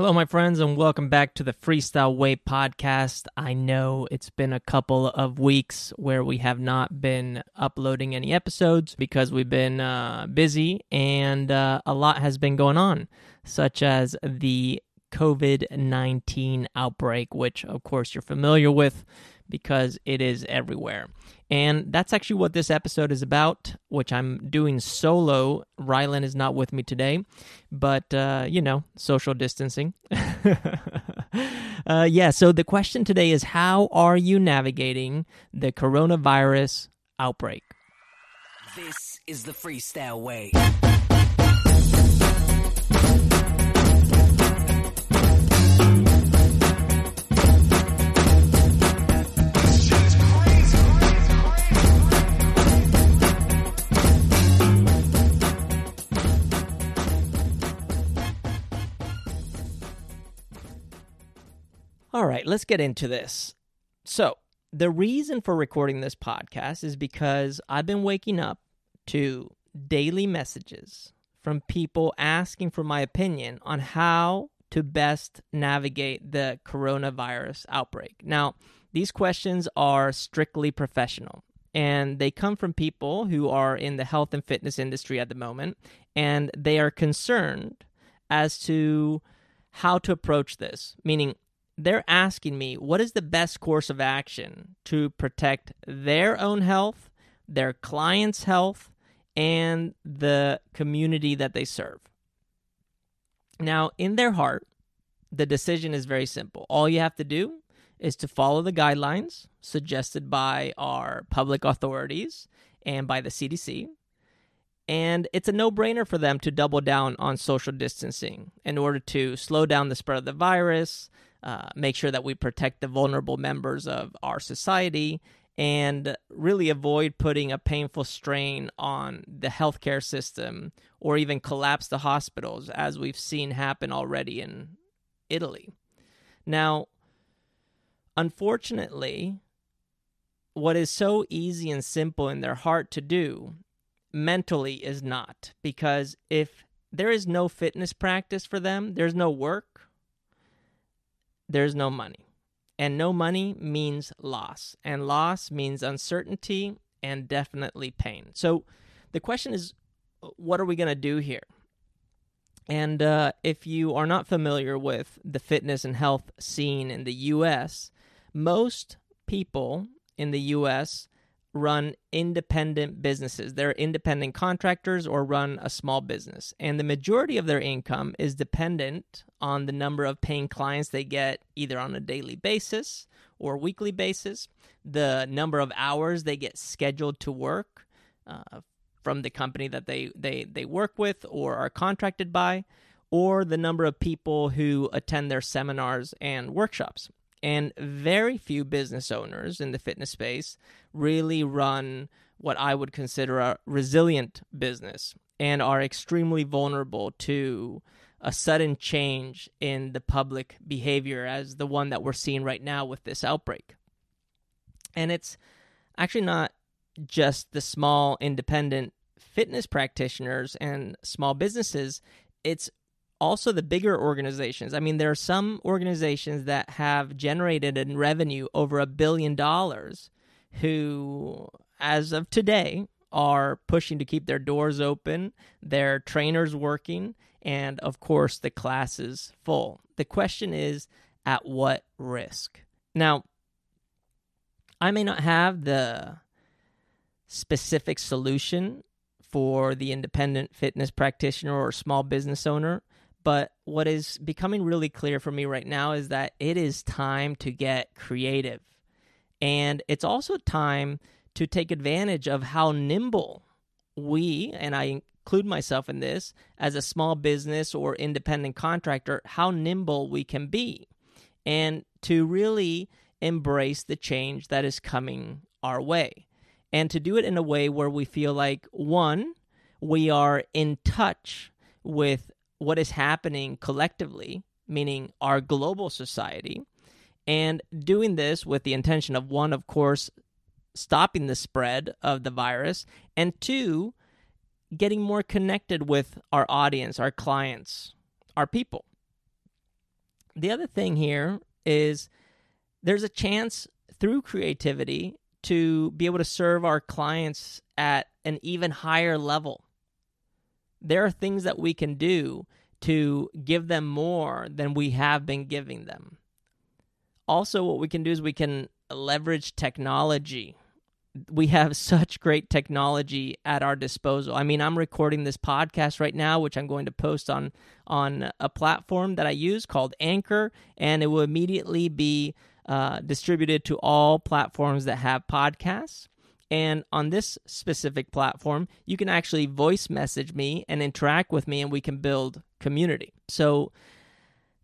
Hello, my friends, and welcome back to the Freestyle Way podcast. I know it's been a couple of weeks where we have not been uploading any episodes because we've been uh, busy and uh, a lot has been going on, such as the COVID 19 outbreak, which, of course, you're familiar with because it is everywhere. And that's actually what this episode is about, which I'm doing solo. Rylan is not with me today, but, uh, you know, social distancing. uh, yeah, so the question today is how are you navigating the coronavirus outbreak? This is the freestyle way. All right, let's get into this. So, the reason for recording this podcast is because I've been waking up to daily messages from people asking for my opinion on how to best navigate the coronavirus outbreak. Now, these questions are strictly professional and they come from people who are in the health and fitness industry at the moment and they are concerned as to how to approach this, meaning they're asking me what is the best course of action to protect their own health, their clients' health, and the community that they serve. Now, in their heart, the decision is very simple. All you have to do is to follow the guidelines suggested by our public authorities and by the CDC. And it's a no brainer for them to double down on social distancing in order to slow down the spread of the virus, uh, make sure that we protect the vulnerable members of our society, and really avoid putting a painful strain on the healthcare system or even collapse the hospitals, as we've seen happen already in Italy. Now, unfortunately, what is so easy and simple in their heart to do mentally is not because if there is no fitness practice for them, there's no work, there's no money. And no money means loss. And loss means uncertainty and definitely pain. So the question is what are we going to do here? And uh, if you are not familiar with the fitness and health scene in the US, most people in the US run independent businesses. They're independent contractors or run a small business. And the majority of their income is dependent on the number of paying clients they get either on a daily basis or weekly basis, the number of hours they get scheduled to work uh, from the company that they, they, they work with or are contracted by, or the number of people who attend their seminars and workshops. And very few business owners in the fitness space really run what I would consider a resilient business and are extremely vulnerable to a sudden change in the public behavior as the one that we're seeing right now with this outbreak. And it's actually not just the small independent fitness practitioners and small businesses, it's also the bigger organizations. I mean, there are some organizations that have generated in revenue over a billion dollars who, as of today, are pushing to keep their doors open, their trainers working, and of course, the classes full. The question is at what risk? Now, I may not have the specific solution for the independent fitness practitioner or small business owner, but what is becoming really clear for me right now is that it is time to get creative. And it's also time to take advantage of how nimble we, and I include myself in this, as a small business or independent contractor, how nimble we can be. And to really embrace the change that is coming our way. And to do it in a way where we feel like, one, we are in touch with what is happening collectively, meaning our global society, and doing this with the intention of one, of course, stopping the spread of the virus, and two, getting more connected with our audience, our clients, our people. The other thing here is there's a chance through creativity to be able to serve our clients at an even higher level. There are things that we can do to give them more than we have been giving them. Also, what we can do is we can leverage technology. We have such great technology at our disposal. I mean, I'm recording this podcast right now, which I'm going to post on on a platform that I use called Anchor, and it will immediately be uh, distributed to all platforms that have podcasts. And on this specific platform, you can actually voice message me and interact with me, and we can build community. So,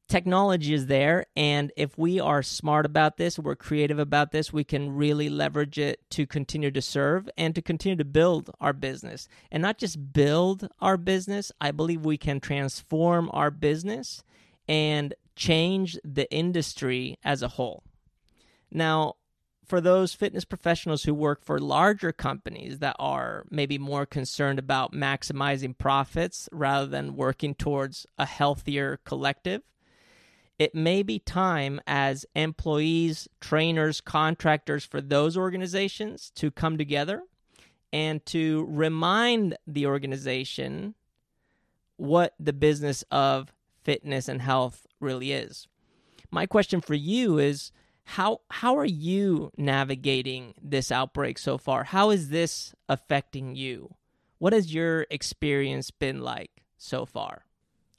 technology is there. And if we are smart about this, we're creative about this, we can really leverage it to continue to serve and to continue to build our business. And not just build our business, I believe we can transform our business and change the industry as a whole. Now, for those fitness professionals who work for larger companies that are maybe more concerned about maximizing profits rather than working towards a healthier collective, it may be time as employees, trainers, contractors for those organizations to come together and to remind the organization what the business of fitness and health really is. My question for you is how how are you navigating this outbreak so far? How is this affecting you? What has your experience been like so far?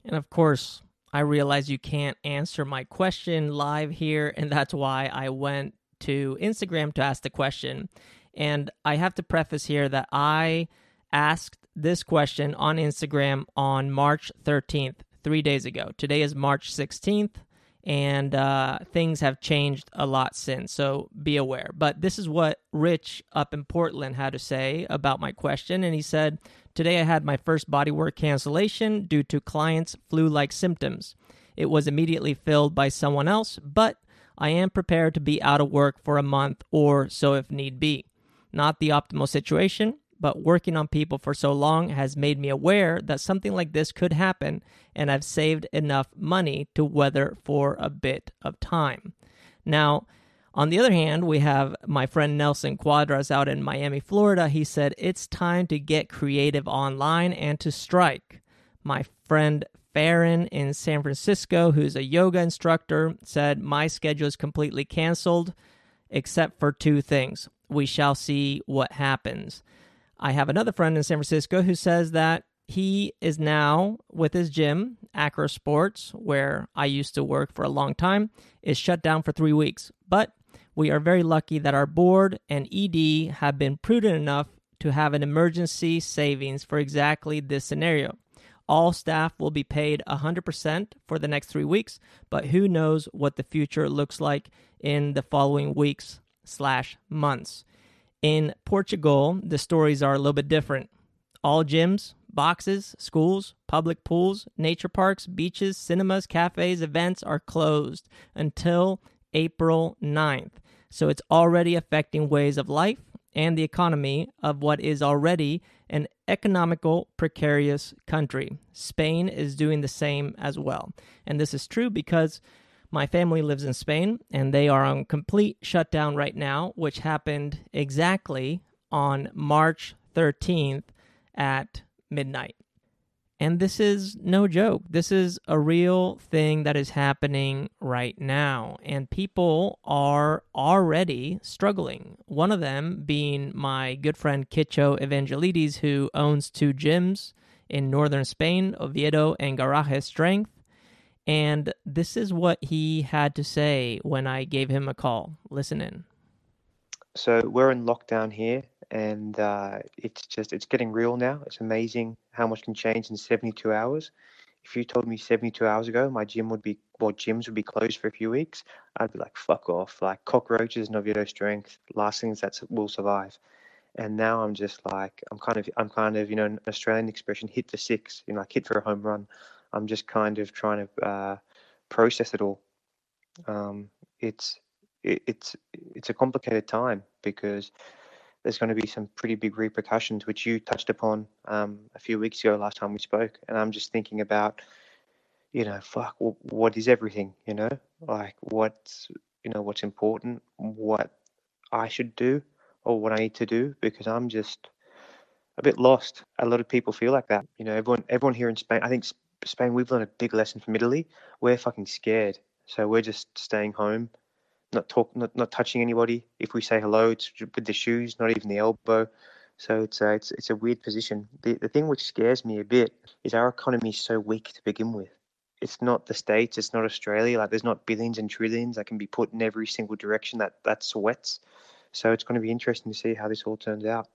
And of course, I realize you can't answer my question live here, and that's why I went to Instagram to ask the question. And I have to preface here that I asked this question on Instagram on March 13th, three days ago. Today is March 16th and uh, things have changed a lot since. So be aware. But this is what Rich up in Portland had to say about my question. And he said, Today I had my first bodywork cancellation due to clients' flu like symptoms. It was immediately filled by someone else, but I am prepared to be out of work for a month or so if need be. Not the optimal situation, but working on people for so long has made me aware that something like this could happen, and I've saved enough money to weather for a bit of time. Now, on the other hand, we have my friend Nelson Quadras out in Miami, Florida. He said, It's time to get creative online and to strike. My friend Farron in San Francisco, who's a yoga instructor, said, My schedule is completely canceled except for two things. We shall see what happens. I have another friend in San Francisco who says that he is now with his gym, Acro Sports, where I used to work for a long time, is shut down for three weeks. But we are very lucky that our board and ED have been prudent enough to have an emergency savings for exactly this scenario. All staff will be paid 100% for the next three weeks, but who knows what the future looks like in the following weeks slash months. In Portugal, the stories are a little bit different. All gyms, boxes, schools, public pools, nature parks, beaches, cinemas, cafes, events are closed until April 9th. So it's already affecting ways of life and the economy of what is already an economical precarious country. Spain is doing the same as well. And this is true because my family lives in Spain and they are on complete shutdown right now, which happened exactly on March 13th at midnight. And this is no joke. This is a real thing that is happening right now. And people are already struggling. One of them being my good friend Kicho Evangelides, who owns two gyms in northern Spain, Oviedo and Garaje Strength. And this is what he had to say when I gave him a call. Listen in. So we're in lockdown here, and uh, it's just it's getting real now. It's amazing how much can change in 72 hours. If you told me 72 hours ago my gym would be well, gyms would be closed for a few weeks, I'd be like, fuck off. Like cockroaches, Oviedo strength, last things that will survive. And now I'm just like, I'm kind of, I'm kind of, you know, an Australian expression, hit for six, you know, like hit for a home run. I'm just kind of trying to uh, process it all. Um, it's it, it's it's a complicated time because there's going to be some pretty big repercussions, which you touched upon um, a few weeks ago last time we spoke. And I'm just thinking about, you know, fuck, what is everything? You know, like what's you know what's important, what I should do, or what I need to do, because I'm just a bit lost. A lot of people feel like that. You know, everyone everyone here in Spain. I think Spain. We've learned a big lesson from Italy. We're fucking scared, so we're just staying home, not talk, not not touching anybody. If we say hello, it's with the shoes, not even the elbow. So it's a, it's it's a weird position. The the thing which scares me a bit is our economy is so weak to begin with. It's not the states. It's not Australia. Like there's not billions and trillions that can be put in every single direction that that sweats. So it's going to be interesting to see how this all turns out.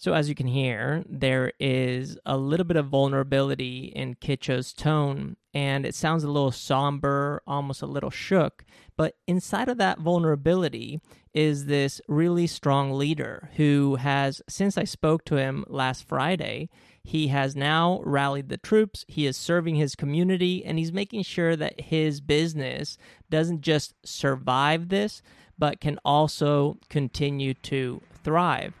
So, as you can hear, there is a little bit of vulnerability in Kicho's tone, and it sounds a little somber, almost a little shook. But inside of that vulnerability is this really strong leader who has, since I spoke to him last Friday, he has now rallied the troops, he is serving his community, and he's making sure that his business doesn't just survive this, but can also continue to thrive.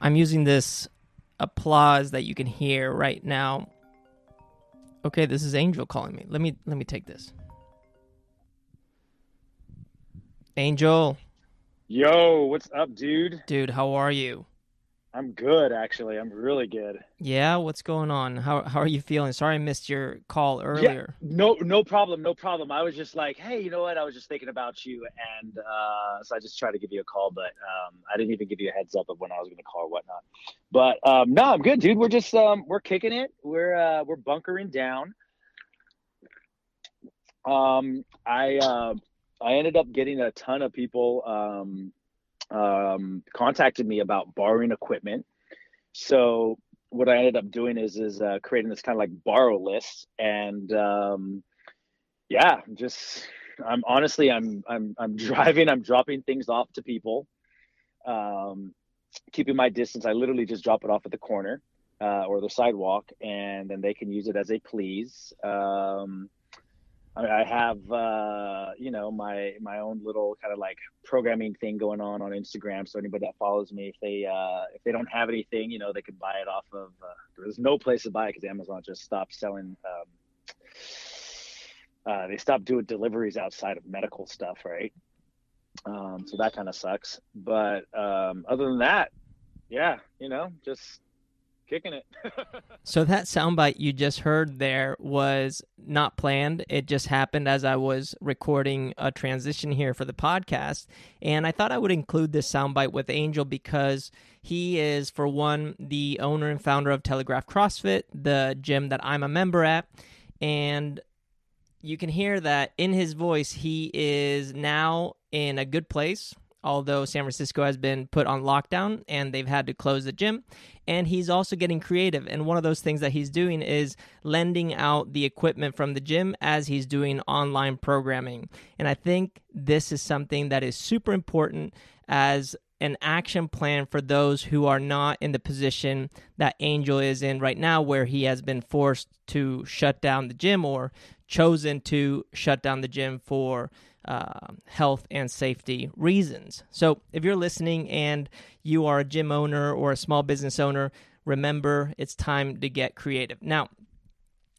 I'm using this applause that you can hear right now. Okay, this is Angel calling me. Let me let me take this. Angel. Yo, what's up, dude? Dude, how are you? I'm good, actually. I'm really good. Yeah, what's going on? How how are you feeling? Sorry I missed your call earlier. Yeah, no, no problem, no problem. I was just like, hey, you know what? I was just thinking about you, and uh, so I just tried to give you a call, but um, I didn't even give you a heads up of when I was going to call or whatnot. But um, no, I'm good, dude. We're just um, we're kicking it. We're uh, we're bunkering down. Um, I uh, I ended up getting a ton of people um um, contacted me about borrowing equipment. So what I ended up doing is is uh, creating this kind of like borrow list, and um, yeah, just I'm honestly I'm I'm I'm driving, I'm dropping things off to people, um, keeping my distance. I literally just drop it off at the corner uh, or the sidewalk, and then they can use it as they please. Um, I have uh, you know my my own little kind of like programming thing going on on Instagram. So anybody that follows me, if they uh, if they don't have anything, you know, they could buy it off of. Uh, there's no place to buy it because Amazon just stopped selling. Um, uh, they stopped doing deliveries outside of medical stuff, right? Um, so that kind of sucks. But um, other than that, yeah, you know, just kicking it. so that soundbite you just heard there was not planned. It just happened as I was recording a transition here for the podcast, and I thought I would include this soundbite with Angel because he is, for one, the owner and founder of Telegraph CrossFit, the gym that I'm a member at, and you can hear that in his voice. He is now in a good place although San Francisco has been put on lockdown and they've had to close the gym. And he's also getting creative. And one of those things that he's doing is lending out the equipment from the gym as he's doing online programming. And I think this is something that is super important as an action plan for those who are not in the position that Angel is in right now, where he has been forced to shut down the gym or chosen to shut down the gym for uh, health and safety reasons. So, if you're listening and you are a gym owner or a small business owner, remember it's time to get creative. Now,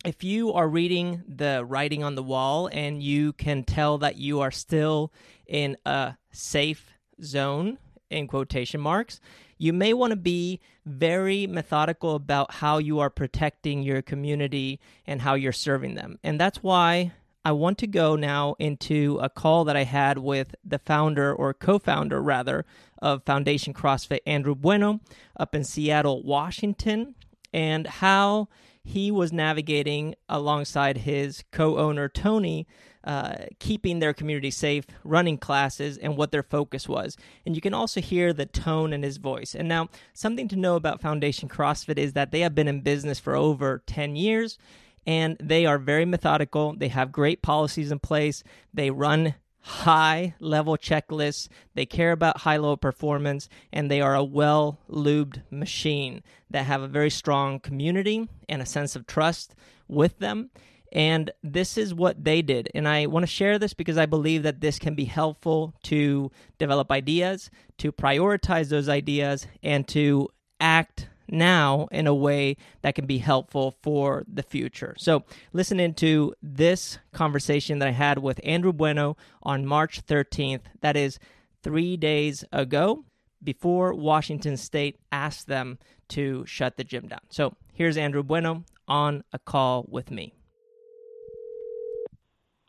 if you are reading the writing on the wall and you can tell that you are still in a safe zone, in quotation marks, you may want to be very methodical about how you are protecting your community and how you're serving them. And that's why I want to go now into a call that I had with the founder or co founder, rather, of Foundation CrossFit, Andrew Bueno, up in Seattle, Washington, and how he was navigating alongside his co owner, Tony, uh, keeping their community safe, running classes, and what their focus was. And you can also hear the tone in his voice. And now, something to know about Foundation CrossFit is that they have been in business for over 10 years and they are very methodical. They have great policies in place. They run high level checklists. They care about high low performance, and they are a well lubed machine that have a very strong community and a sense of trust with them. And this is what they did. And I want to share this because I believe that this can be helpful to develop ideas, to prioritize those ideas, and to act now in a way that can be helpful for the future. So, listen into this conversation that I had with Andrew Bueno on March 13th. That is three days ago before Washington State asked them to shut the gym down. So, here's Andrew Bueno on a call with me.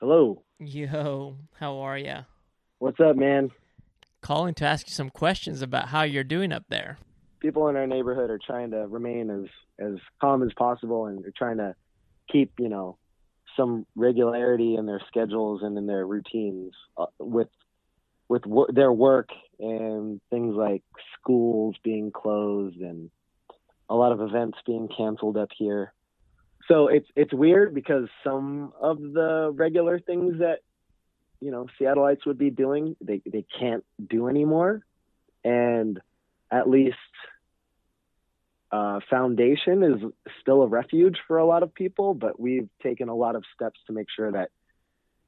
Hello. Yo, how are you? What's up, man? Calling to ask you some questions about how you're doing up there. People in our neighborhood are trying to remain as as calm as possible, and they're trying to keep you know some regularity in their schedules and in their routines uh, with with their work and things like schools being closed and a lot of events being canceled up here. So it's it's weird because some of the regular things that you know Seattleites would be doing they they can't do anymore, and at least uh, Foundation is still a refuge for a lot of people. But we've taken a lot of steps to make sure that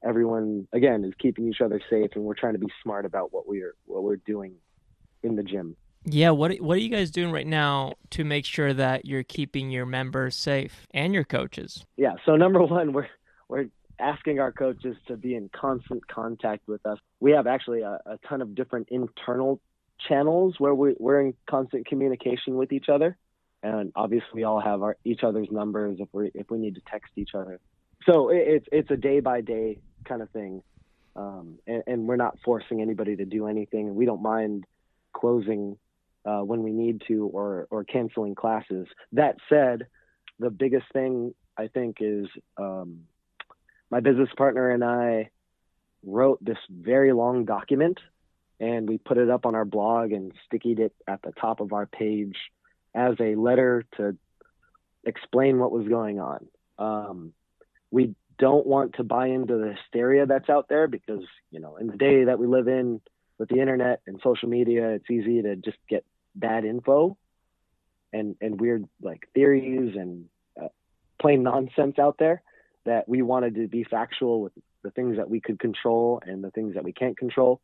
everyone again is keeping each other safe, and we're trying to be smart about what we're what we're doing in the gym. Yeah, what what are you guys doing right now to make sure that you're keeping your members safe and your coaches? Yeah, so number one, we're we're asking our coaches to be in constant contact with us. We have actually a, a ton of different internal channels where we, we're in constant communication with each other, and obviously we all have our each other's numbers if we if we need to text each other. So it, it's it's a day by day kind of thing, um, and, and we're not forcing anybody to do anything. We don't mind closing uh, when we need to or or canceling classes. That said, the biggest thing I think is um, my business partner and I wrote this very long document and we put it up on our blog and stickied it at the top of our page as a letter to explain what was going on. Um, we don't want to buy into the hysteria that's out there because you know in the day that we live in with the internet and social media it's easy to just get bad info and and weird like theories and uh, plain nonsense out there that we wanted to be factual with the things that we could control and the things that we can't control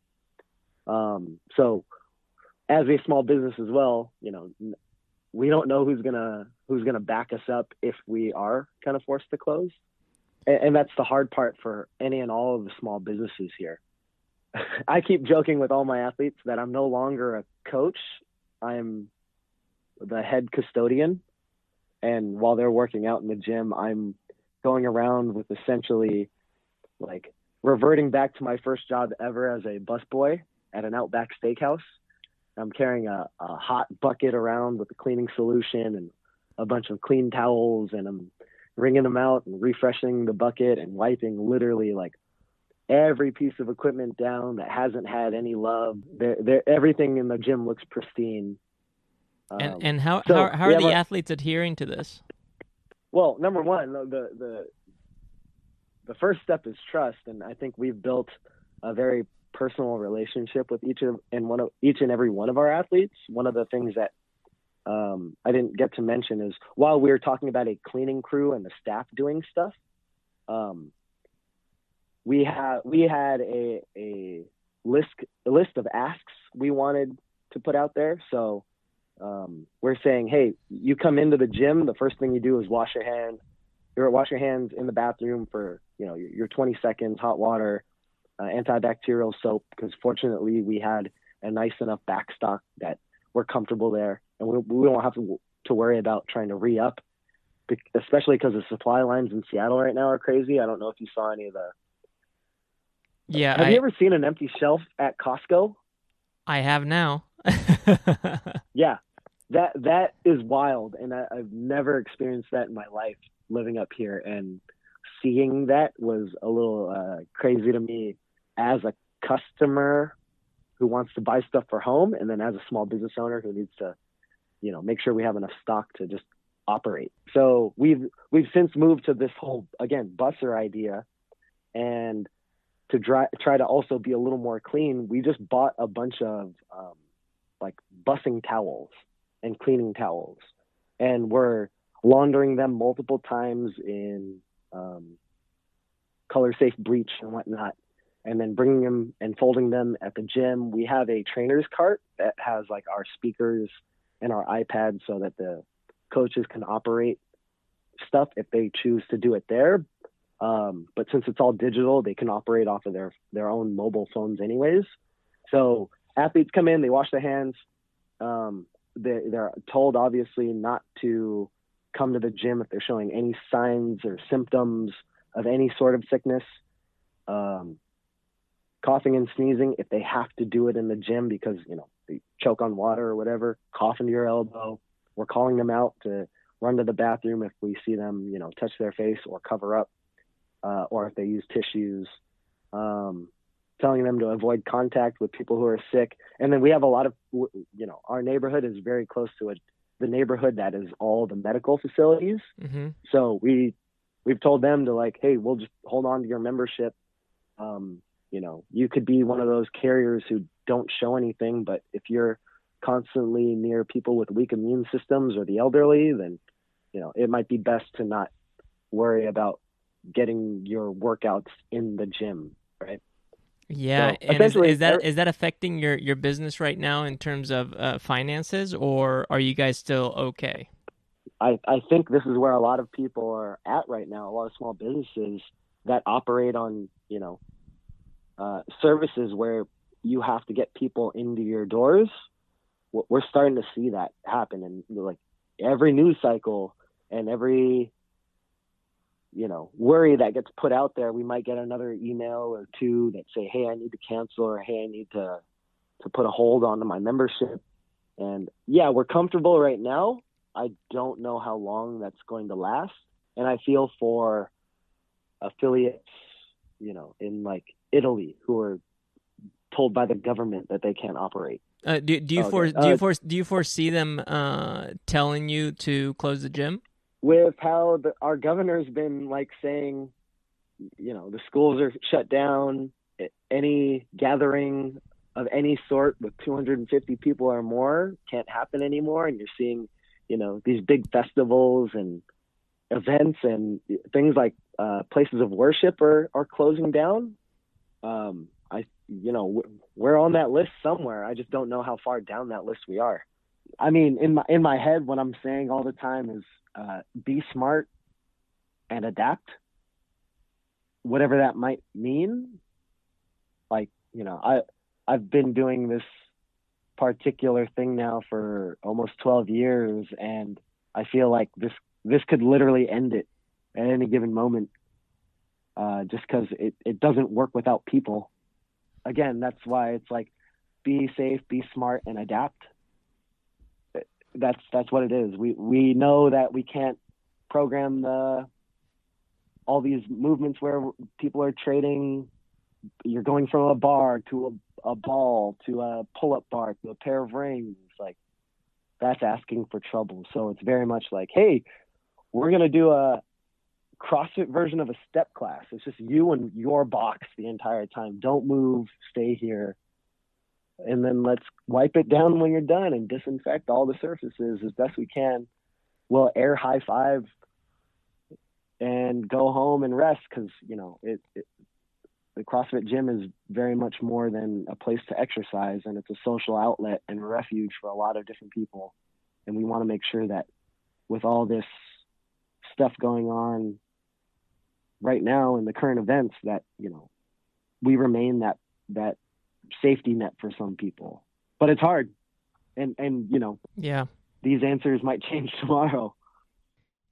um, so as a small business as well you know we don't know who's gonna who's gonna back us up if we are kind of forced to close. And, and that's the hard part for any and all of the small businesses here. I keep joking with all my athletes that I'm no longer a coach. I'm the head custodian, and while they're working out in the gym, I'm going around with essentially like reverting back to my first job ever as a busboy at an Outback Steakhouse. I'm carrying a, a hot bucket around with a cleaning solution and a bunch of clean towels, and I'm wringing them out and refreshing the bucket and wiping literally like every piece of equipment down that hasn't had any love. They're, they're, everything in the gym looks pristine. and um, and how so how, how are the athletes adhering to this? Well, number one, the the the first step is trust, and I think we've built a very personal relationship with each of and one of each and every one of our athletes. One of the things that um, I didn't get to mention is while we were talking about a cleaning crew and the staff doing stuff, um, we had we had a a list a list of asks we wanted to put out there. So um, we're saying, hey, you come into the gym, the first thing you do is wash your hands. You wash your hands in the bathroom for you know your, your 20 seconds, hot water, uh, antibacterial soap. Because fortunately, we had a nice enough backstock that we're comfortable there, and we, we don't have to to worry about trying to re up, especially because the supply lines in Seattle right now are crazy. I don't know if you saw any of the yeah. Have I, you ever seen an empty shelf at Costco? I have now. yeah, that that is wild, and I, I've never experienced that in my life living up here. And seeing that was a little uh, crazy to me as a customer who wants to buy stuff for home, and then as a small business owner who needs to, you know, make sure we have enough stock to just operate. So we've we've since moved to this whole again busser idea, and to try try to also be a little more clean, we just bought a bunch of um, like bussing towels and cleaning towels, and we're laundering them multiple times in um, color safe breach and whatnot, and then bringing them and folding them at the gym. We have a trainer's cart that has like our speakers and our iPads so that the coaches can operate stuff if they choose to do it there. Um, but since it's all digital, they can operate off of their their own mobile phones anyways. So athletes come in, they wash their hands. Um, they, they're told obviously not to come to the gym if they're showing any signs or symptoms of any sort of sickness. Um, coughing and sneezing, if they have to do it in the gym because you know they choke on water or whatever, cough into your elbow. We're calling them out to run to the bathroom if we see them, you know, touch their face or cover up, uh, or if they use tissues. Um, telling them to avoid contact with people who are sick. And then we have a lot of, you know, our neighborhood is very close to it, the neighborhood that is all the medical facilities. Mm-hmm. So we we've told them to like, hey, we'll just hold on to your membership. Um, you know, you could be one of those carriers who don't show anything, but if you're constantly near people with weak immune systems or the elderly, then you know it might be best to not worry about getting your workouts in the gym, right? Yeah, So, and is, is that that affecting your your business right now in terms of uh, finances, or are you guys still okay? I, I think this is where a lot of people are at right now. A lot of small businesses that operate on, you know, uh, services where you have to get people into your doors. We're- We're starting to see that happen, and like every news cycle and every, you know, worry that gets put out there, we might get another email or two that say, "Hey, I need to cancel," or "Hey, I need to to put a hold on my membership." And yeah, we're comfortable right now. I don't know how long that's going to last. And I feel for affiliates, you know, in like Italy who are told by the government that they can't operate. Uh, do do you Okay. for do you Uh, for do you foresee them uh, telling you to close the gym? With how the, our governor's been like saying, you know, the schools are shut down, any gathering of any sort with 250 people or more can't happen anymore. And you're seeing, you know, these big festivals and events and things like uh, places of worship are, are closing down. Um, I, you know, we're on that list somewhere. I just don't know how far down that list we are. I mean, in my in my head, what I'm saying all the time is uh, be smart and adapt, whatever that might mean. Like, you know, I I've been doing this particular thing now for almost 12 years, and I feel like this this could literally end it at any given moment, uh, just because it it doesn't work without people. Again, that's why it's like be safe, be smart, and adapt that's that's what it is. We we know that we can't program the all these movements where people are trading. You're going from a bar to a, a ball to a pull-up bar to a pair of rings. Like that's asking for trouble. So it's very much like, hey, we're gonna do a CrossFit version of a step class. It's just you and your box the entire time. Don't move. Stay here and then let's wipe it down when you're done and disinfect all the surfaces as best we can. We'll air high five and go home and rest because you know it, it. The CrossFit gym is very much more than a place to exercise, and it's a social outlet and refuge for a lot of different people. And we want to make sure that with all this stuff going on right now in the current events, that you know we remain that that safety net for some people. But it's hard. And and you know, Yeah. these answers might change tomorrow.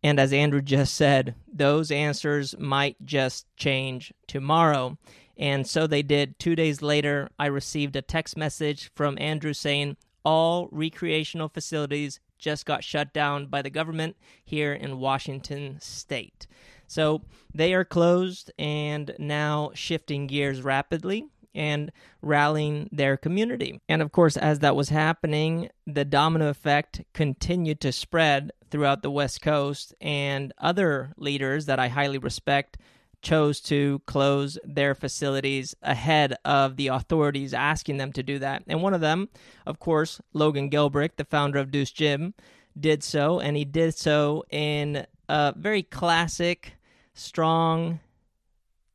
And as Andrew just said, those answers might just change tomorrow. And so they did. Two days later, I received a text message from Andrew saying all recreational facilities just got shut down by the government here in Washington state. So they are closed and now shifting gears rapidly and rallying their community. And of course, as that was happening, the domino effect continued to spread throughout the West Coast, and other leaders that I highly respect chose to close their facilities ahead of the authorities asking them to do that. And one of them, of course, Logan Gelbrich, the founder of Deuce Gym, did so, and he did so in a very classic, strong,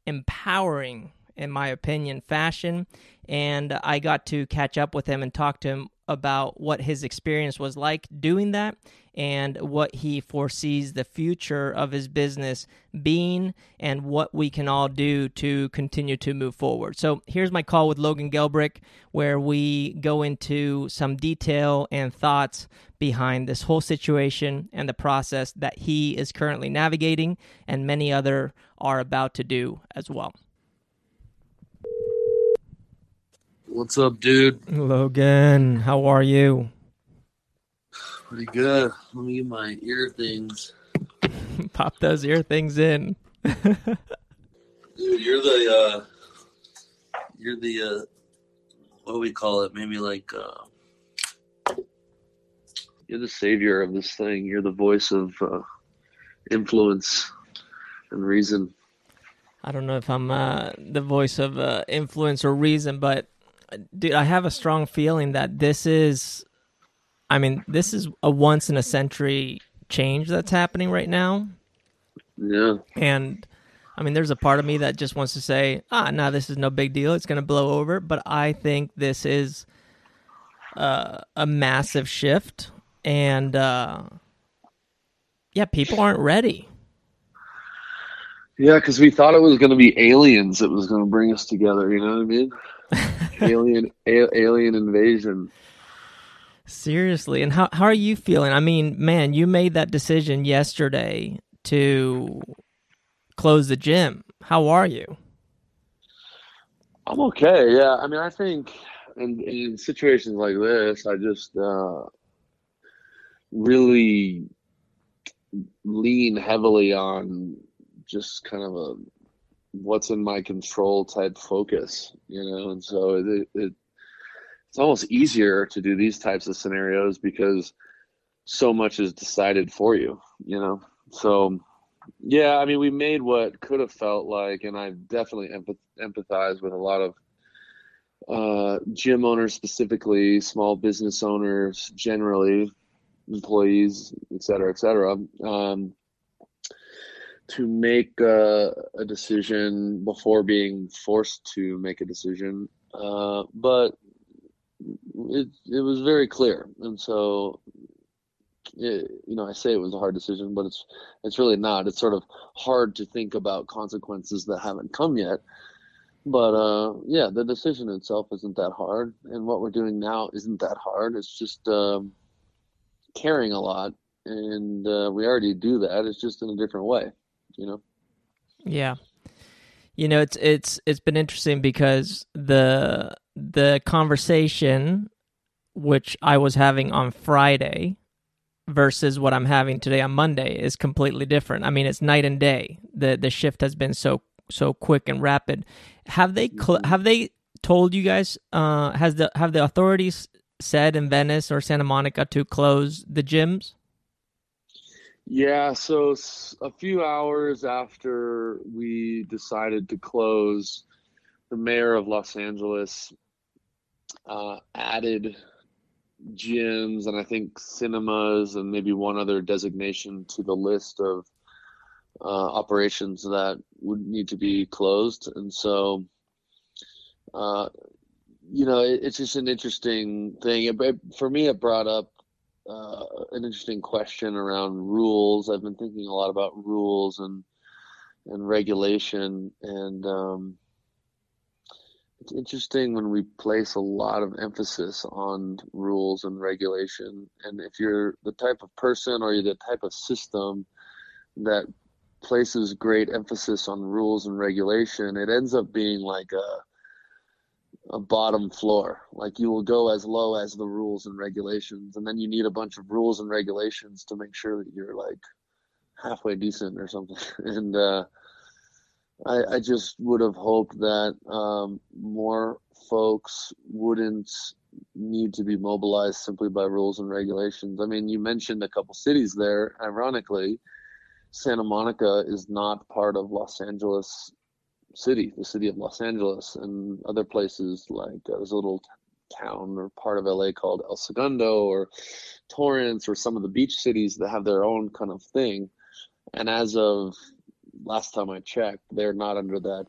empowering, in my opinion, fashion. And I got to catch up with him and talk to him about what his experience was like doing that and what he foresees the future of his business being and what we can all do to continue to move forward. So here's my call with Logan Gelbrich, where we go into some detail and thoughts behind this whole situation and the process that he is currently navigating and many other are about to do as well. What's up, dude? Logan, how are you? Pretty good. Let me get my ear things. Pop those ear things in. Dude, you're the uh you're the uh what do we call it? Maybe like uh you're the savior of this thing. You're the voice of uh influence and reason. I don't know if I'm uh, the voice of uh, influence or reason, but dude, I have a strong feeling that this is, I mean, this is a once in a century change that's happening right now. Yeah. And I mean, there's a part of me that just wants to say, ah, no, this is no big deal. It's going to blow over. But I think this is uh, a massive shift. And uh, yeah, people aren't ready. Yeah, because we thought it was going to be aliens that was going to bring us together. You know what I mean? Alien, a- alien invasion. Seriously, and how how are you feeling? I mean, man, you made that decision yesterday to close the gym. How are you? I'm okay. Yeah, I mean, I think in, in situations like this, I just uh, really lean heavily on just kind of a what's in my control type focus, you know, and so it, it it's almost easier to do these types of scenarios because so much is decided for you, you know. So yeah, I mean, we made what could have felt like, and I definitely empath- empathize with a lot of uh, gym owners, specifically small business owners, generally employees, et cetera, et cetera. Um, to make a decision before being forced to make a decision, uh, but it it was very clear, and so it, you know I say it was a hard decision, but it's it's really not. It's sort of hard to think about consequences that haven't come yet. But uh, yeah, the decision itself isn't that hard, and what we're doing now isn't that hard. It's just um, caring a lot, and uh, we already do that. It's just in a different way you know. Yeah. You know, it's it's it's been interesting because the the conversation which I was having on Friday versus what I'm having today on Monday is completely different. I mean, it's night and day. The the shift has been so so quick and rapid. Have they cl- mm-hmm. have they told you guys uh has the have the authorities said in Venice or Santa Monica to close the gyms? Yeah, so a few hours after we decided to close, the mayor of Los Angeles uh, added gyms and I think cinemas and maybe one other designation to the list of uh, operations that would need to be closed. And so, uh, you know, it, it's just an interesting thing. It, it, for me, it brought up uh, an interesting question around rules. I've been thinking a lot about rules and and regulation, and um, it's interesting when we place a lot of emphasis on rules and regulation. And if you're the type of person or you're the type of system that places great emphasis on rules and regulation, it ends up being like a a bottom floor. Like you will go as low as the rules and regulations, and then you need a bunch of rules and regulations to make sure that you're like halfway decent or something. and uh, I, I just would have hoped that um, more folks wouldn't need to be mobilized simply by rules and regulations. I mean, you mentioned a couple cities there. Ironically, Santa Monica is not part of Los Angeles city, the city of Los Angeles, and other places like uh, there's a little town or part of LA called El Segundo or Torrance or some of the beach cities that have their own kind of thing. And as of last time I checked, they're not under that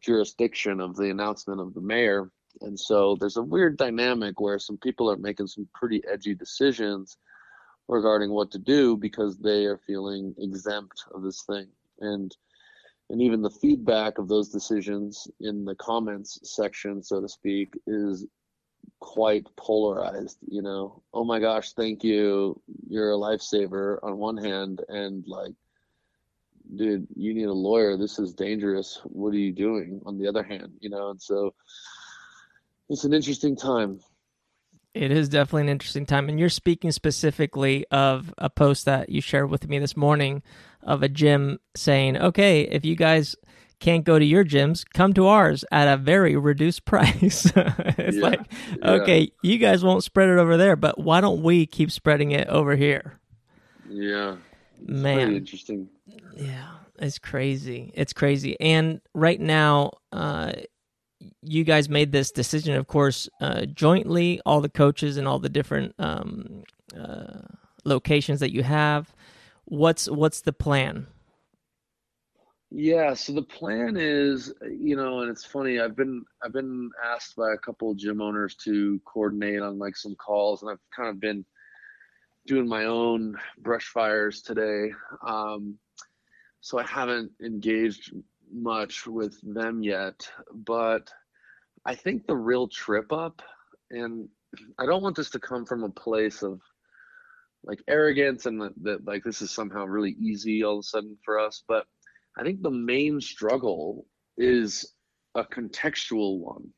jurisdiction of the announcement of the mayor. And so there's a weird dynamic where some people are making some pretty edgy decisions regarding what to do because they are feeling exempt of this thing. And and even the feedback of those decisions in the comments section, so to speak, is quite polarized. You know, oh my gosh, thank you, you're a lifesaver on one hand, and like, dude, you need a lawyer. This is dangerous. What are you doing? On the other hand, you know, and so it's an interesting time. It is definitely an interesting time. And you're speaking specifically of a post that you shared with me this morning of a gym saying, okay, if you guys can't go to your gyms, come to ours at a very reduced price. it's yeah, like, yeah. okay, you guys won't spread it over there, but why don't we keep spreading it over here? Yeah. Man. interesting. Yeah. It's crazy. It's crazy. And right now, uh, you guys made this decision, of course, uh, jointly, all the coaches and all the different um, uh, locations that you have. What's what's the plan? Yeah, so the plan is, you know, and it's funny. I've been I've been asked by a couple of gym owners to coordinate on like some calls, and I've kind of been doing my own brush fires today. Um, so I haven't engaged much with them yet, but I think the real trip up, and I don't want this to come from a place of like arrogance and that, like this is somehow really easy all of a sudden for us, but I think the main struggle is a contextual one.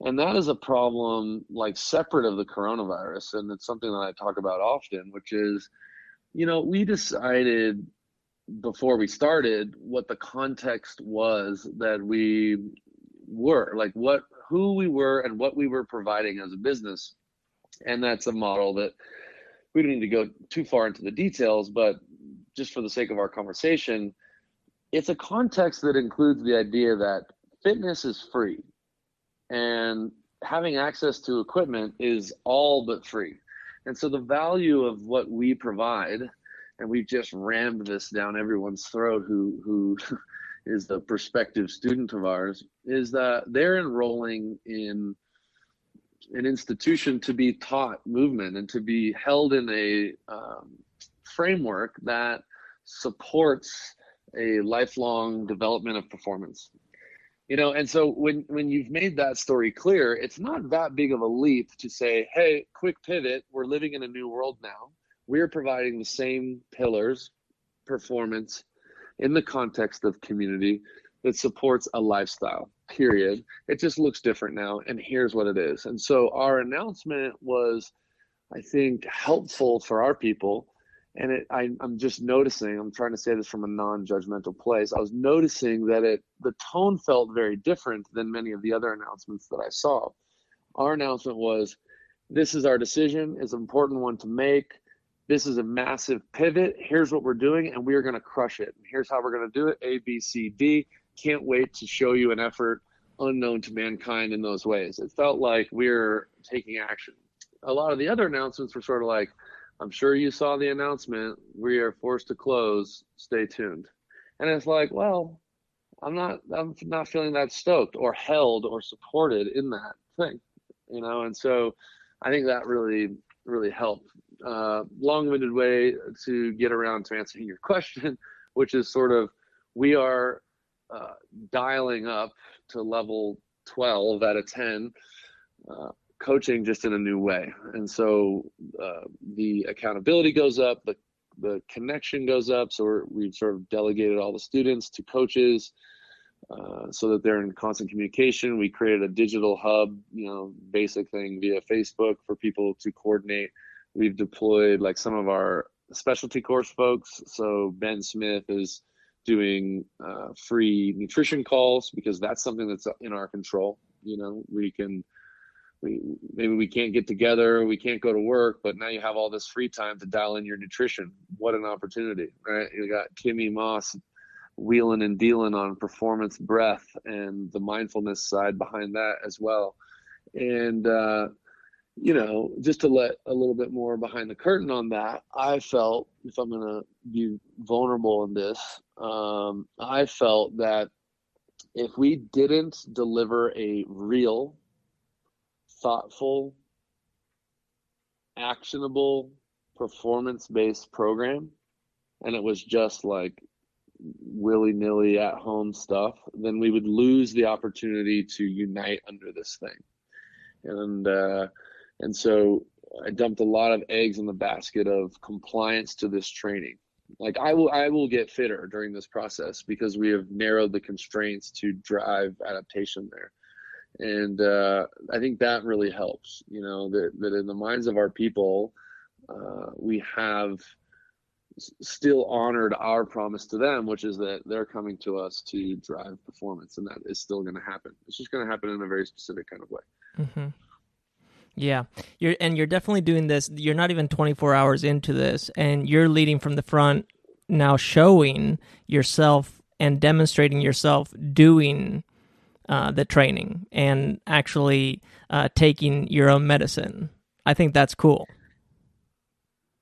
And that is a problem like separate of the coronavirus. And it's something that I talk about often, which is, you know, we decided before we started what the context was that we were like what who we were and what we were providing as a business. And that's a model that we don't need to go too far into the details but just for the sake of our conversation it's a context that includes the idea that fitness is free and having access to equipment is all but free. And so the value of what we provide and we've just rammed this down everyone's throat who who is the prospective student of ours is that they're enrolling in an institution to be taught movement and to be held in a um, framework that supports a lifelong development of performance. You know and so when when you've made that story clear it's not that big of a leap to say hey quick pivot we're living in a new world now. We're providing the same pillars, performance in the context of community that supports a lifestyle, period. It just looks different now. And here's what it is. And so our announcement was, I think, helpful for our people. And it, I, I'm just noticing, I'm trying to say this from a non judgmental place. I was noticing that it, the tone felt very different than many of the other announcements that I saw. Our announcement was, this is our decision, it's an important one to make this is a massive pivot. Here's what we're doing, and we are going to crush it. And Here's how we're going to do it A, B, C, D. Can't wait to show you an effort unknown to mankind in those ways. It felt like we're taking action. A lot of the other announcements were sort of like, I'm sure you saw the announcement. We are forced to close. Stay tuned. And it's like, well, I'm not I'm not feeling that stoked or held or supported in that thing. You know, and so I think that really really helped uh, long-winded way to get around to answering your question, which is sort of we are uh, dialing up to level 12 out of 10 uh, coaching just in a new way. And so uh, the accountability goes up the the connection goes up. So we've sort of delegated all the students to coaches uh, so that they're in constant communication. We created a digital hub you know basic thing via facebook for people to coordinate We've deployed like some of our specialty course folks. So Ben Smith is doing uh, free nutrition calls because that's something that's in our control. You know, we can we maybe we can't get together, we can't go to work, but now you have all this free time to dial in your nutrition. What an opportunity, right? You got Kimmy Moss wheeling and dealing on performance breath and the mindfulness side behind that as well. And uh, you know, just to let a little bit more behind the curtain on that, I felt, if I'm going to be vulnerable in this, um, I felt that if we didn't deliver a real, thoughtful, actionable, performance based program, and it was just like willy nilly at home stuff, then we would lose the opportunity to unite under this thing. And, uh, and so I dumped a lot of eggs in the basket of compliance to this training. Like I will, I will get fitter during this process because we have narrowed the constraints to drive adaptation there, and uh, I think that really helps. You know that that in the minds of our people, uh, we have still honored our promise to them, which is that they're coming to us to drive performance, and that is still going to happen. It's just going to happen in a very specific kind of way. Mm-hmm. Yeah, you're and you're definitely doing this. You're not even 24 hours into this, and you're leading from the front now, showing yourself and demonstrating yourself doing uh, the training and actually uh, taking your own medicine. I think that's cool.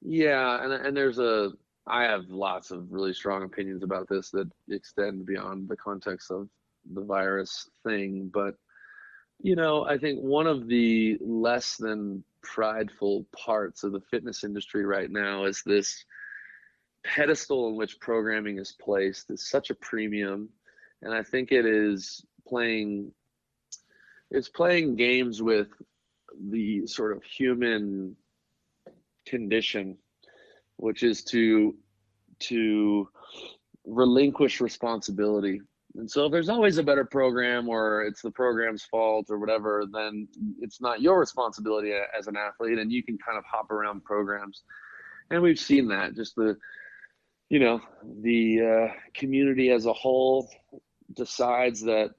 Yeah, and and there's a I have lots of really strong opinions about this that extend beyond the context of the virus thing, but you know, I think one of the less than prideful parts of the fitness industry right now is this pedestal in which programming is placed. Is such a premium and I think it is playing it's playing games with the sort of human condition which is to to relinquish responsibility and so if there's always a better program or it's the program's fault or whatever, then it's not your responsibility as an athlete and you can kind of hop around programs. And we've seen that just the, you know, the uh, community as a whole decides that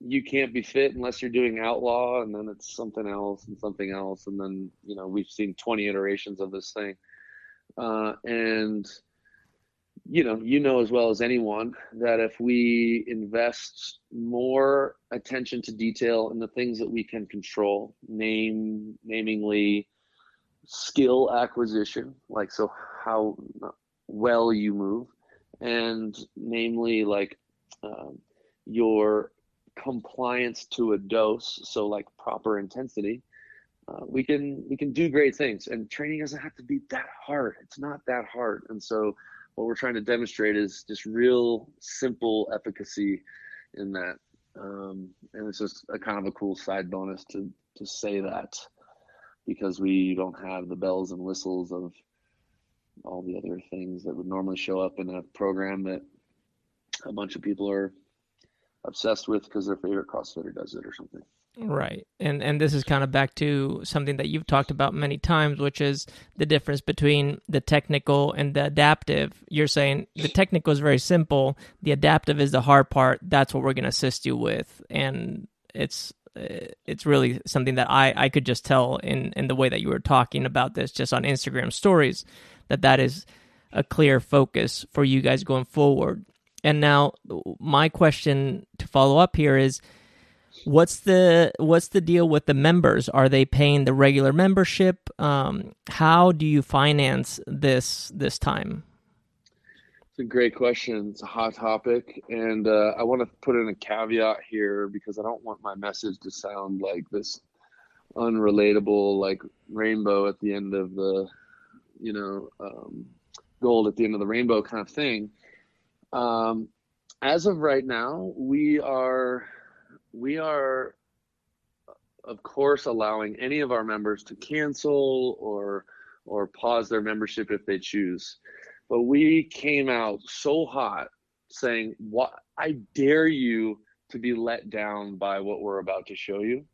you can't be fit unless you're doing outlaw and then it's something else and something else. And then, you know, we've seen 20 iterations of this thing. Uh, and, you know, you know as well as anyone that if we invest more attention to detail in the things that we can control, name, namingly skill acquisition, like so how well you move, and namely like um, your compliance to a dose, so like proper intensity. Uh, we can we can do great things, and training doesn't have to be that hard. It's not that hard, and so what we're trying to demonstrate is just real simple efficacy in that. Um, and it's just a kind of a cool side bonus to to say that because we don't have the bells and whistles of all the other things that would normally show up in a program that a bunch of people are obsessed with because their favorite CrossFitter does it or something. Right. And and this is kind of back to something that you've talked about many times, which is the difference between the technical and the adaptive. You're saying the technical is very simple, the adaptive is the hard part. That's what we're going to assist you with. And it's it's really something that I, I could just tell in, in the way that you were talking about this just on Instagram stories that that is a clear focus for you guys going forward. And now my question to follow up here is what's the what's the deal with the members? Are they paying the regular membership? Um, how do you finance this this time? It's a great question. It's a hot topic. And uh, i want to put in a caveat here because i don't want my message to sound like this unrelatable like rainbow at the end of the you know um, gold at the end of the rainbow kind of thing. Um, as of right now we are we are of course allowing any of our members to cancel or or pause their membership if they choose. But we came out so hot saying what i dare you to be let down by what we're about to show you.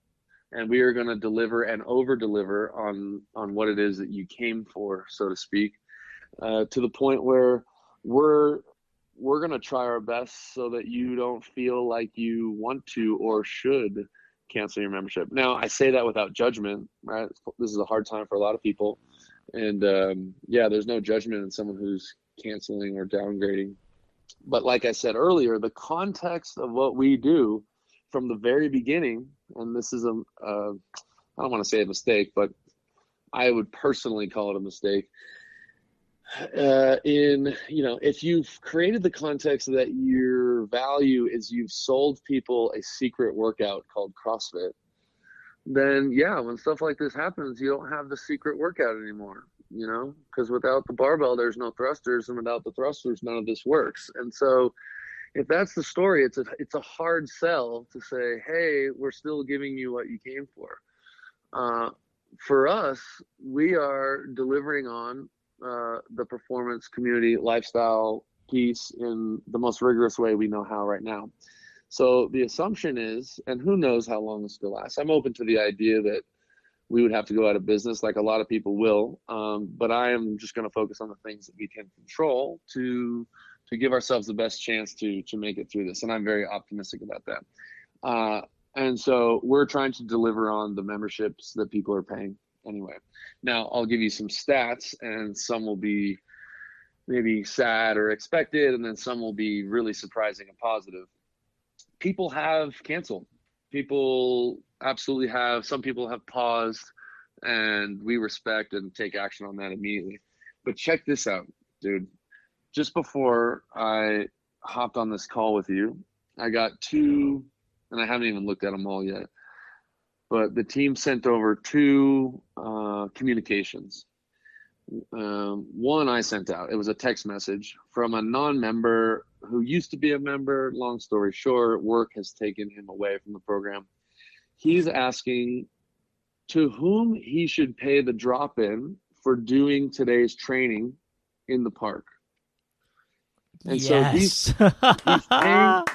And we are going to deliver and over deliver on on what it is that you came for so to speak uh, to the point where we're we're going to try our best so that you don't feel like you want to or should cancel your membership. Now, I say that without judgment, right? This is a hard time for a lot of people. And um, yeah, there's no judgment in someone who's canceling or downgrading. But like I said earlier, the context of what we do from the very beginning, and this is a, a I don't want to say a mistake, but I would personally call it a mistake, uh, in you know if you've created the context that your value is you've sold people a secret workout called CrossFit, then yeah, when stuff like this happens, you don't have the secret workout anymore. You know, because without the barbell, there's no thrusters, and without the thrusters, none of this works. And so, if that's the story, it's a it's a hard sell to say, hey, we're still giving you what you came for. Uh, for us, we are delivering on uh, the performance community lifestyle piece in the most rigorous way we know how right now. So the assumption is, and who knows how long this will last. I'm open to the idea that we would have to go out of business, like a lot of people will. Um, but I am just going to focus on the things that we can control to to give ourselves the best chance to to make it through this. And I'm very optimistic about that. Uh, and so we're trying to deliver on the memberships that people are paying anyway. Now, I'll give you some stats, and some will be maybe sad or expected, and then some will be really surprising and positive. People have canceled. People absolutely have. Some people have paused, and we respect and take action on that immediately. But check this out, dude. Just before I hopped on this call with you, I got two, and I haven't even looked at them all yet but the team sent over two uh, communications. Um, one I sent out, it was a text message from a non member who used to be a member. Long story short, work has taken him away from the program. He's asking to whom he should pay the drop in for doing today's training in the park. And yes. so he's, he's paying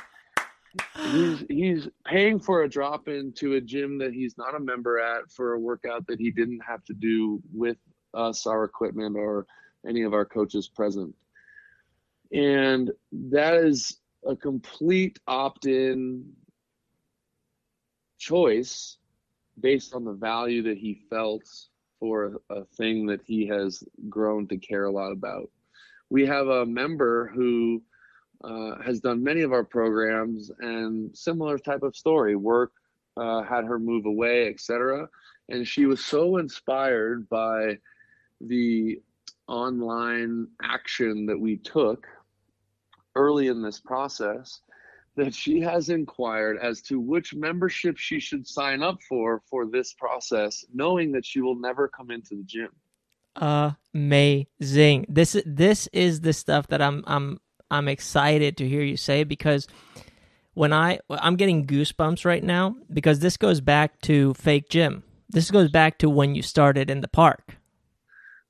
he's he's paying for a drop into a gym that he's not a member at for a workout that he didn't have to do with us, our equipment, or any of our coaches present. And that is a complete opt-in choice based on the value that he felt for a thing that he has grown to care a lot about. We have a member who uh, has done many of our programs and similar type of story. Work uh, had her move away, etc. And she was so inspired by the online action that we took early in this process that she has inquired as to which membership she should sign up for for this process, knowing that she will never come into the gym. Amazing. This is this is the stuff that I'm I'm I'm excited to hear you say because when I I'm getting goosebumps right now because this goes back to fake gym. This goes back to when you started in the park.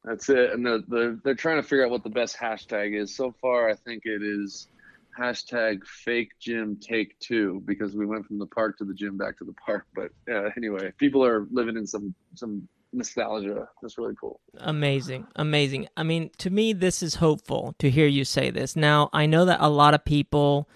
That's it, and they're, they're, trying to figure out what the best hashtag is. So far, I think it is hashtag fake gym take two because we went from the park to the gym back to the park. But yeah, anyway, people are living in some some nostalgia. That's really cool. Amazing. Amazing. I mean, to me, this is hopeful to hear you say this. Now, I know that a lot of people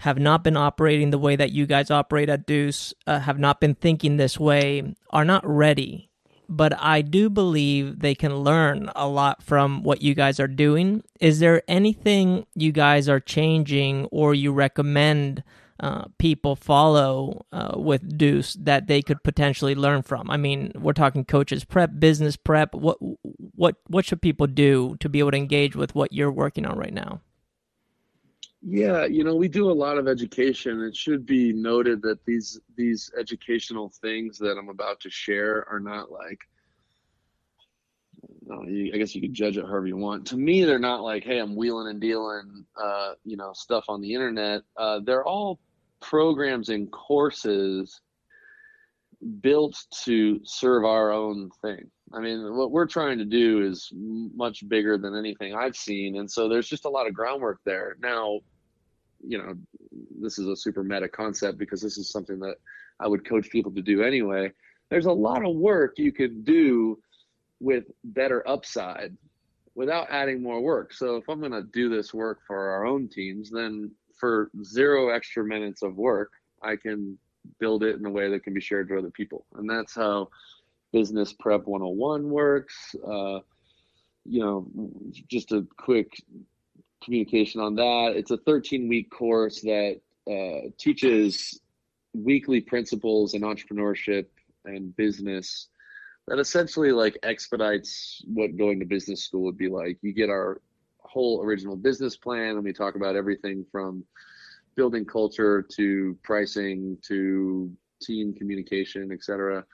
have not been operating the way that you guys operate at Deuce, uh, have not been thinking this way, are not ready. But I do believe they can learn a lot from what you guys are doing. Is there anything you guys are changing or you recommend uh, people follow uh, with Deuce that they could potentially learn from? I mean, we're talking coaches prep, business prep. What what what should people do to be able to engage with what you're working on right now? Yeah, you know, we do a lot of education. It should be noted that these these educational things that I'm about to share are not like I guess you could judge it however you want. To me, they're not like, hey, I'm wheeling and dealing, uh, you know, stuff on the internet. Uh, they're all programs and courses built to serve our own thing. I mean, what we're trying to do is much bigger than anything I've seen. And so there's just a lot of groundwork there. Now, you know, this is a super meta concept because this is something that I would coach people to do anyway. There's a lot of work you could do with better upside without adding more work. So if I'm going to do this work for our own teams, then for zero extra minutes of work, I can build it in a way that can be shared to other people. And that's how Business Prep 101 works. Uh, you know, just a quick communication on that. It's a 13 week course that uh, teaches weekly principles in entrepreneurship and business that essentially like expedites what going to business school would be like. You get our whole original business plan, and we talk about everything from building culture to pricing to team communication, etc.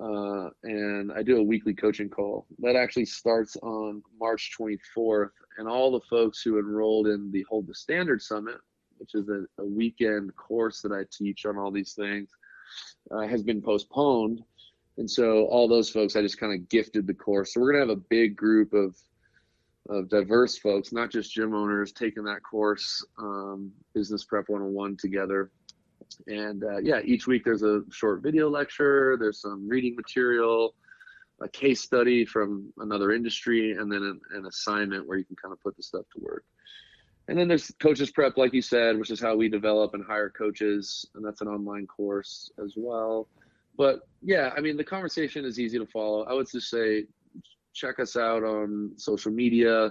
Uh, and I do a weekly coaching call that actually starts on March 24th. And all the folks who enrolled in the Hold the Standard Summit, which is a, a weekend course that I teach on all these things, uh, has been postponed. And so all those folks, I just kind of gifted the course. So we're gonna have a big group of of diverse folks, not just gym owners, taking that course, um, Business Prep 101 together. And uh, yeah, each week there's a short video lecture, there's some reading material, a case study from another industry, and then an, an assignment where you can kind of put the stuff to work. And then there's coaches prep, like you said, which is how we develop and hire coaches, and that's an online course as well. But yeah, I mean, the conversation is easy to follow. I would just say check us out on social media,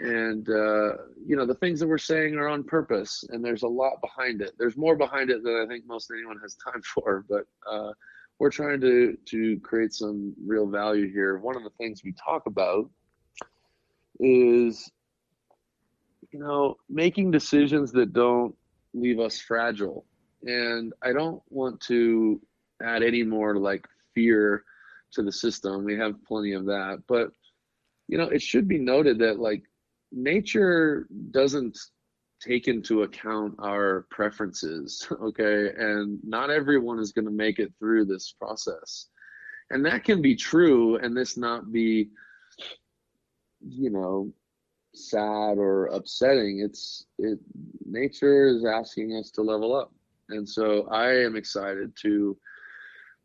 and uh, you know the things that we're saying are on purpose, and there's a lot behind it. There's more behind it than I think most anyone has time for, but. Uh, we're trying to to create some real value here. One of the things we talk about is you know, making decisions that don't leave us fragile. And I don't want to add any more like fear to the system. We have plenty of that. But, you know, it should be noted that like nature doesn't take into account our preferences, okay? And not everyone is going to make it through this process. And that can be true and this not be, you know, sad or upsetting. It's it nature is asking us to level up. And so I am excited to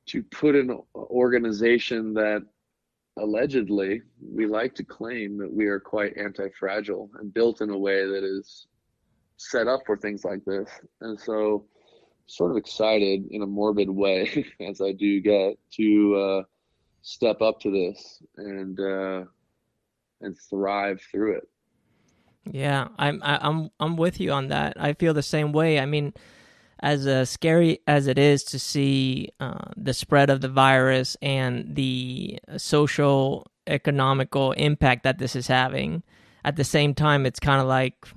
to put an organization that allegedly we like to claim that we are quite anti-fragile and built in a way that is set up for things like this. And so sort of excited in a morbid way as I do get to uh, step up to this and uh, and thrive through it. Yeah, I'm I, I'm I'm with you on that. I feel the same way. I mean, as uh, scary as it is to see uh, the spread of the virus and the social economical impact that this is having, at the same time, it's kind of like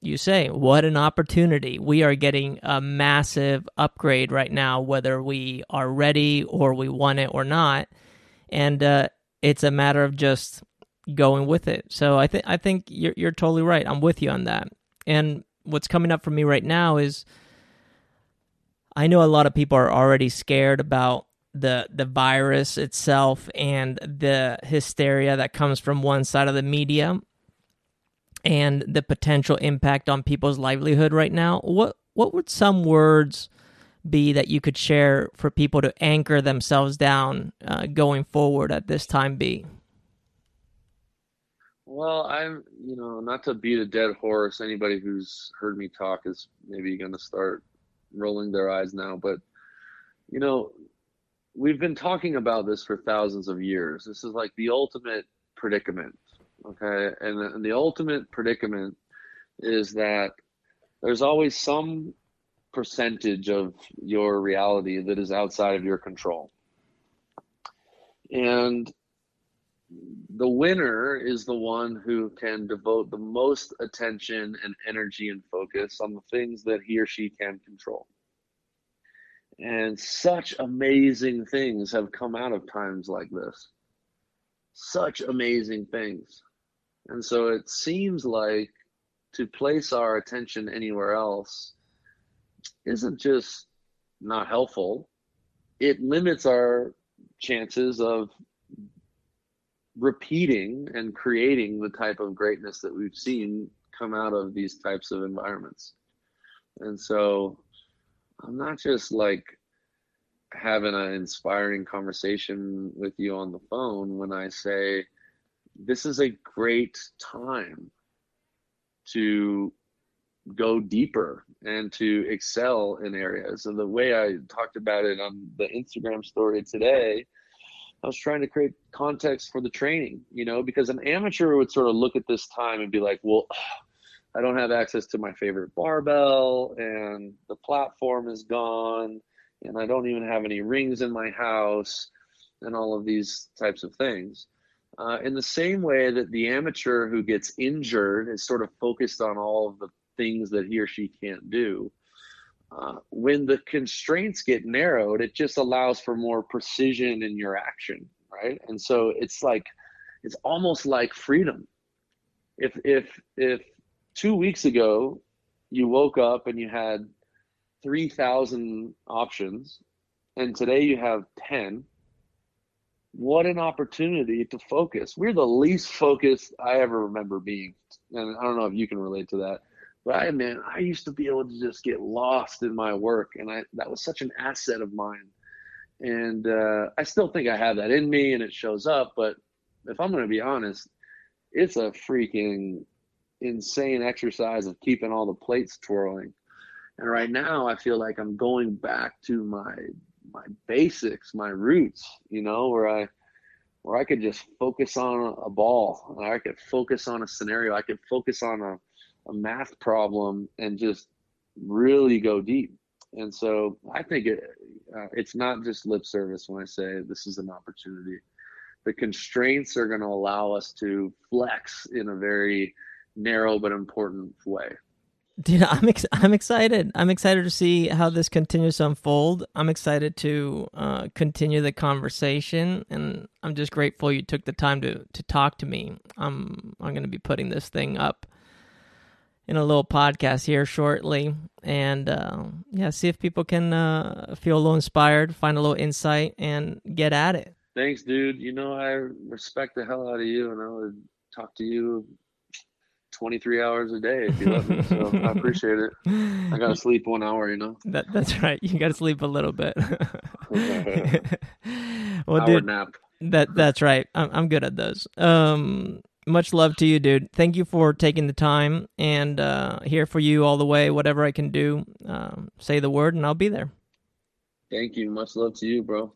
you say, what an opportunity. We are getting a massive upgrade right now, whether we are ready or we want it or not. And uh, it's a matter of just going with it. So I think I think you're you're totally right. I'm with you on that. And what's coming up for me right now is I know a lot of people are already scared about the the virus itself and the hysteria that comes from one side of the media and the potential impact on people's livelihood right now. What what would some words be that you could share for people to anchor themselves down uh, going forward at this time be? Well, I'm, you know, not to beat a dead horse. Anybody who's heard me talk is maybe going to start rolling their eyes now. But, you know, we've been talking about this for thousands of years. This is like the ultimate predicament. Okay. And, and the ultimate predicament is that there's always some percentage of your reality that is outside of your control. And the winner is the one who can devote the most attention and energy and focus on the things that he or she can control. And such amazing things have come out of times like this. Such amazing things. And so it seems like to place our attention anywhere else isn't just not helpful, it limits our chances of repeating and creating the type of greatness that we've seen come out of these types of environments. And so I'm not just like having an inspiring conversation with you on the phone when I say this is a great time to go deeper and to excel in areas. And the way I talked about it on the Instagram story today I was trying to create context for the training, you know, because an amateur would sort of look at this time and be like, well, I don't have access to my favorite barbell and the platform is gone and I don't even have any rings in my house. and all of these types of things. Uh, in the same way that the amateur who gets injured is sort of focused on all of the things that he or she can't do. Uh, when the constraints get narrowed, it just allows for more precision in your action, right? And so it's like, it's almost like freedom. If if if two weeks ago you woke up and you had three thousand options, and today you have ten, what an opportunity to focus. We're the least focused I ever remember being, and I don't know if you can relate to that I man, I used to be able to just get lost in my work, and I that was such an asset of mine. And uh, I still think I have that in me, and it shows up. But if I'm going to be honest, it's a freaking insane exercise of keeping all the plates twirling. And right now, I feel like I'm going back to my my basics, my roots. You know, where I where I could just focus on a ball, I could focus on a scenario, I could focus on a a math problem and just really go deep. And so I think it, uh, it's not just lip service when I say this is an opportunity. The constraints are going to allow us to flex in a very narrow but important way. Dude, I'm ex- I'm excited. I'm excited to see how this continues to unfold. I'm excited to uh, continue the conversation, and I'm just grateful you took the time to to talk to me. I'm I'm going to be putting this thing up in a little podcast here shortly, and uh, yeah, see if people can uh, feel a little inspired, find a little insight, and get at it. Thanks, dude. You know I respect the hell out of you, and I would talk to you 23 hours a day if you let me. So I appreciate it. I gotta sleep one hour, you know. That that's right. You gotta sleep a little bit. well, hour dude, nap. That that's right. I'm I'm good at those. Um, much love to you, dude. Thank you for taking the time and uh, here for you all the way. Whatever I can do, uh, say the word and I'll be there. Thank you. Much love to you, bro.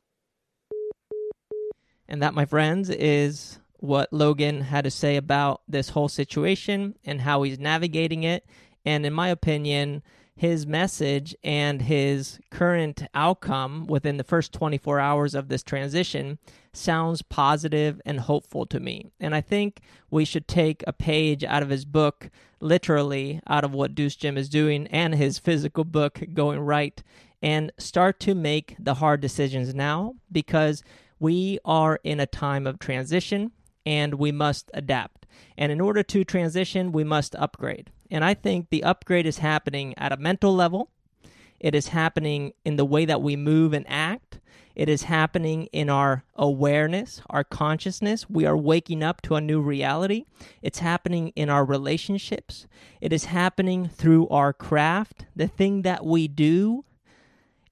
And that, my friends, is what Logan had to say about this whole situation and how he's navigating it. And in my opinion, his message and his current outcome within the first 24 hours of this transition sounds positive and hopeful to me. And I think we should take a page out of his book, literally out of what Deuce Gym is doing, and his physical book, Going Right, and start to make the hard decisions now because we are in a time of transition and we must adapt. And in order to transition, we must upgrade. And I think the upgrade is happening at a mental level, it is happening in the way that we move and act. It is happening in our awareness, our consciousness. We are waking up to a new reality. It's happening in our relationships. It is happening through our craft, the thing that we do.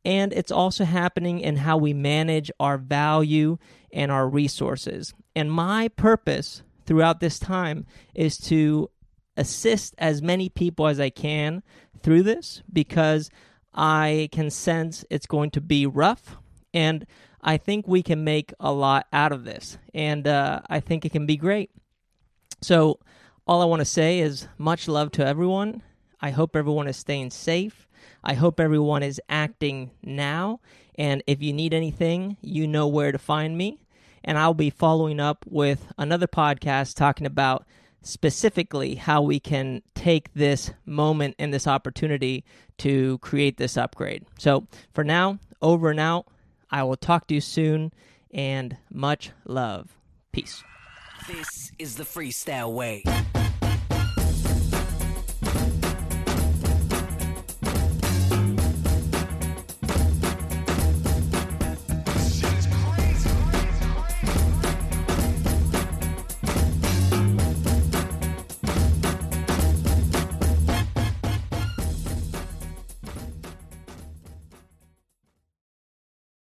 And it's also happening in how we manage our value and our resources. And my purpose throughout this time is to assist as many people as I can through this because I can sense it's going to be rough. And I think we can make a lot out of this. And uh, I think it can be great. So, all I want to say is much love to everyone. I hope everyone is staying safe. I hope everyone is acting now. And if you need anything, you know where to find me. And I'll be following up with another podcast talking about specifically how we can take this moment and this opportunity to create this upgrade. So for now, over and out. I will talk to you soon and much love. Peace. This is the freestyle way.